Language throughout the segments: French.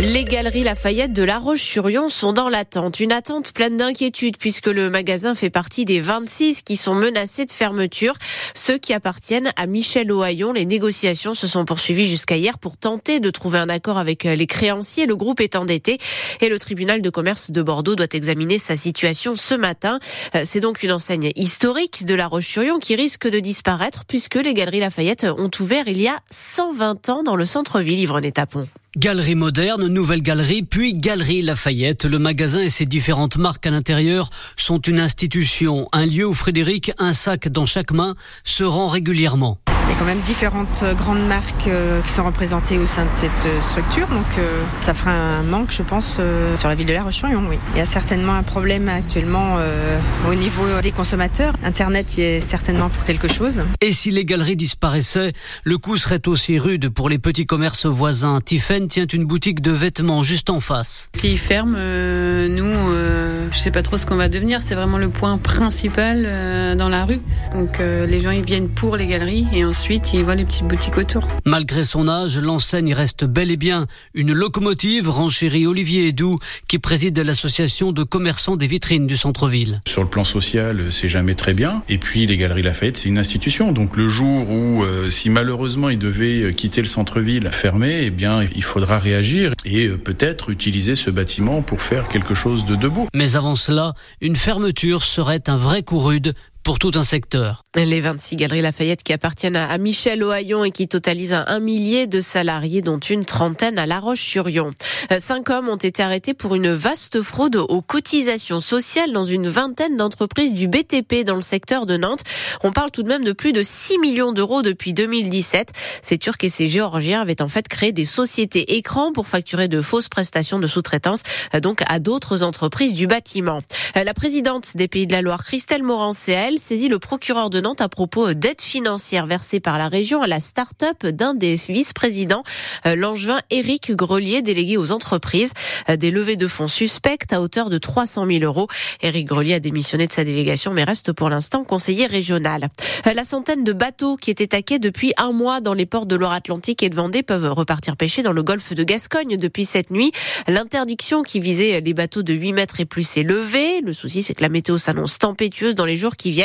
Les galeries Lafayette de La Roche-sur-Yon sont dans l'attente. Une attente pleine d'inquiétude puisque le magasin fait partie des 26 qui sont menacés de fermeture. Ceux qui appartiennent à Michel Ohaillon. Les négociations se sont poursuivies jusqu'à hier pour tenter de trouver un accord avec les créanciers. Le groupe est endetté et le tribunal de commerce de Bordeaux doit examiner sa situation ce matin. C'est donc une enseigne historique de La Roche-sur-Yon qui risque de disparaître puisque les galeries Lafayette ont ouvert il y a 120 ans dans le centre-ville, Yvonne Tapon. Galerie moderne, nouvelle galerie, puis Galerie Lafayette. Le magasin et ses différentes marques à l'intérieur sont une institution, un lieu où Frédéric, un sac dans chaque main, se rend régulièrement. Il y a quand même différentes euh, grandes marques euh, qui sont représentées au sein de cette euh, structure, donc ça fera un manque, je pense, sur la ville de La Roche-sur-Yon. Oui. Il y a certainement un problème actuellement au niveau des consommateurs. Internet y est certainement pour quelque chose. Et si les galeries disparaissaient, le coup serait aussi rude pour les petits commerces voisins. Tiffen tient une boutique de vêtements juste en face. S'ils ferment, nous, je sais pas trop ce qu'on va devenir. C'est vraiment le point principal dans la rue. Donc les gens ils viennent pour les galeries et ensuite Ensuite, il voit les petites boutiques autour. Malgré son âge, l'enseigne reste bel et bien une locomotive, renchérit Olivier Edou, qui préside l'association de commerçants des vitrines du centre-ville. Sur le plan social, c'est jamais très bien. Et puis, les Galeries Lafayette, c'est une institution. Donc, le jour où, euh, si malheureusement il devait quitter le centre-ville fermé, eh bien, il faudra réagir et euh, peut-être utiliser ce bâtiment pour faire quelque chose de, de beau. Mais avant cela, une fermeture serait un vrai coup rude pour tout un secteur. Les 26 galeries Lafayette qui appartiennent à Michel Ohaillon et qui totalisent un millier de salariés, dont une trentaine à La Roche-sur-Yon. Euh, cinq hommes ont été arrêtés pour une vaste fraude aux cotisations sociales dans une vingtaine d'entreprises du BTP dans le secteur de Nantes. On parle tout de même de plus de 6 millions d'euros depuis 2017. Ces Turcs et ces Géorgiens avaient en fait créé des sociétés écrans pour facturer de fausses prestations de sous-traitance, euh, donc à d'autres entreprises du bâtiment. Euh, la présidente des Pays de la Loire, Christelle Morin-CL, saisit le procureur de Nantes à propos d'aides financières versées par la région à la start-up d'un des vice-présidents, euh, l'angevin Éric Grelier, délégué aux entreprises. Euh, des levées de fonds suspectes à hauteur de 300 000 euros. Éric Grelier a démissionné de sa délégation, mais reste pour l'instant conseiller régional. Euh, la centaine de bateaux qui étaient taqués depuis un mois dans les ports de Loire-Atlantique et de Vendée peuvent repartir pêcher dans le golfe de Gascogne depuis cette nuit. L'interdiction qui visait les bateaux de 8 mètres et plus est levée. Le souci, c'est que la météo s'annonce tempétueuse dans les jours qui viennent.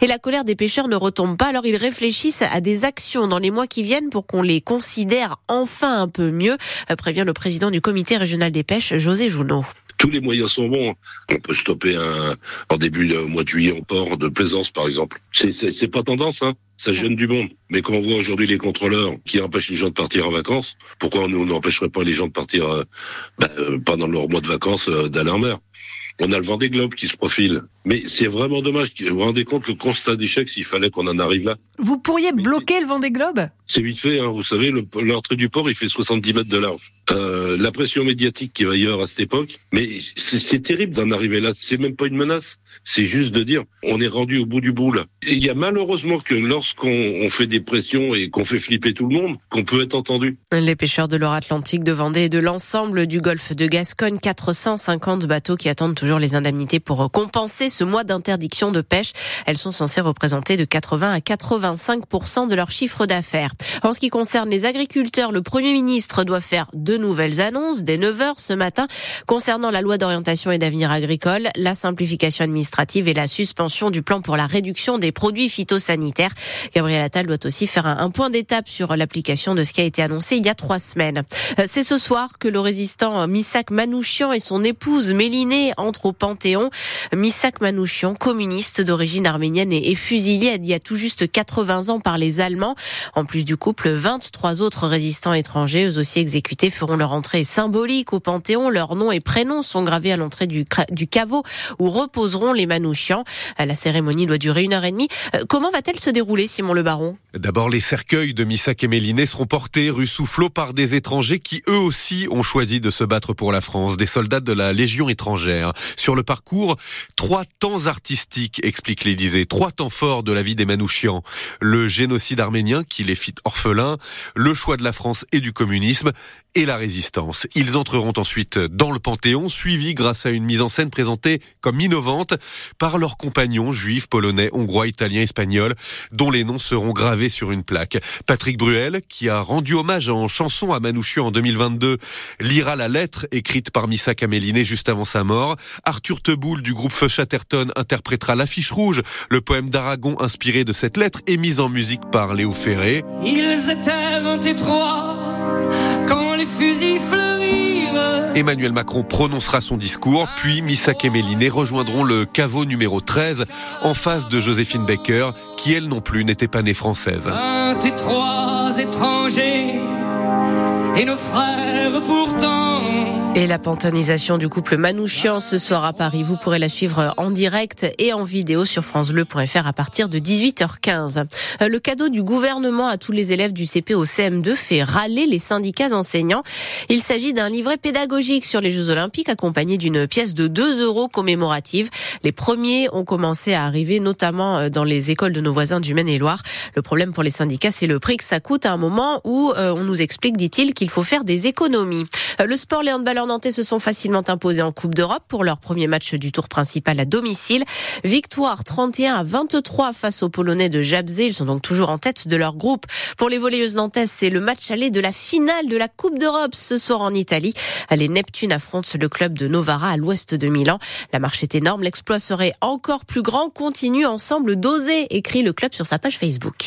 Et la colère des pêcheurs ne retombe pas, alors ils réfléchissent à des actions dans les mois qui viennent pour qu'on les considère enfin un peu mieux, euh, prévient le président du comité régional des pêches, José Jounot tous les moyens sont bons. On peut stopper un, en début de mois de juillet en port de plaisance, par exemple. C'est pas tendance, hein. Ça gêne du monde. Mais quand on voit aujourd'hui les contrôleurs qui empêchent les gens de partir en vacances, pourquoi nous n'empêcherait pas les gens de partir euh, bah, euh, pendant leur mois de vacances d'aller en mer? On a le vent des globes qui se profile. Mais c'est vraiment dommage. Vous vous rendez compte le constat d'échec s'il fallait qu'on en arrive là Vous pourriez bloquer le vent des globes C'est vite fait. Hein, vous savez, l'entrée du port, il fait 70 mètres de large. Euh, la pression médiatique qui va y avoir à cette époque, mais c'est terrible d'en arriver là. C'est même pas une menace. C'est juste de dire, on est rendu au bout du bout là. Il y a malheureusement que lorsqu'on fait des pressions et qu'on fait flipper tout le monde, qu'on peut être entendu. Les pêcheurs de l'Or-Atlantique de Vendée et de l'ensemble du golfe de Gascogne, 450 bateaux qui attendent toujours les indemnités pour compenser ce mois d'interdiction de pêche. Elles sont censées représenter de 80 à 85% de leur chiffre d'affaires. En ce qui concerne les agriculteurs, le Premier ministre doit faire de nouvelles annonces dès 9h ce matin concernant la loi d'orientation et d'avenir agricole, la simplification administrative et la suspension du plan pour la réduction des produits phytosanitaires. Gabriel Attal doit aussi faire un, point d'étape sur l'application de ce qui a été annoncé il y a trois semaines. C'est ce soir que le résistant Misak Manouchian et son épouse Mélinée entrent au Panthéon. Misak Manouchian, communiste d'origine arménienne, est fusillé il y a tout juste 80 ans par les Allemands. En plus du couple, 23 autres résistants étrangers, eux aussi exécutés, feront leur entrée symbolique au Panthéon. Leurs noms et prénoms sont gravés à l'entrée du, du caveau où reposeront les Manouchians. La cérémonie doit durer une heure et demie. Euh, comment va-t-elle se dérouler, Simon Le Baron? D'abord, les cercueils de Missak et Méliné seront portés rue Soufflot par des étrangers qui eux aussi ont choisi de se battre pour la France, des soldats de la Légion étrangère. Sur le parcours, trois temps artistiques, explique l'Élysée, trois temps forts de la vie des Manouchians. Le génocide arménien qui les fit orphelins, le choix de la France et du communisme, et la résistance. Ils entreront ensuite dans le Panthéon, suivis grâce à une mise en scène présentée comme innovante par leurs compagnons juifs, polonais, hongrois, italiens, espagnols, dont les noms seront gravés sur une plaque. Patrick Bruel, qui a rendu hommage en chanson à Manouchian en 2022, lira la lettre écrite par Missa Caméliné juste avant sa mort. Arthur Teboul du groupe Feu Chatterton interprétera l'affiche rouge, le poème d'Aragon inspiré de cette lettre et mis en musique par Léo Ferré. Ils étaient 23 quand les fusils fleurirent. Emmanuel Macron prononcera son discours, puis Missak et Méliné rejoindront le caveau numéro 13 en face de Joséphine Baker, qui elle non plus n'était pas née française. 23 étrangers et nos frères pourtant. Et la pantonisation du couple Manouchian ce soir à Paris, vous pourrez la suivre en direct et en vidéo sur francebleu.fr à partir de 18h15. Le cadeau du gouvernement à tous les élèves du CP au CM2 fait râler les syndicats enseignants. Il s'agit d'un livret pédagogique sur les Jeux Olympiques accompagné d'une pièce de 2 euros commémorative. Les premiers ont commencé à arriver notamment dans les écoles de nos voisins du Maine-et-Loire. Le problème pour les syndicats, c'est le prix que ça coûte à un moment où euh, on nous explique, dit-il, qu'il faut faire des économies. Le sport, les handballeurs nantais se sont facilement imposés en Coupe d'Europe pour leur premier match du tour principal à domicile. Victoire 31 à 23 face aux Polonais de Jabzé. Ils sont donc toujours en tête de leur groupe. Pour les volleyeuses nantaises, c'est le match aller de la finale de la Coupe d'Europe ce soir en Italie. Les Neptunes affrontent le club de Novara à l'ouest de Milan. La marche est énorme. L'exploit serait encore plus grand. Continue ensemble d'oser, écrit le club sur sa page Facebook.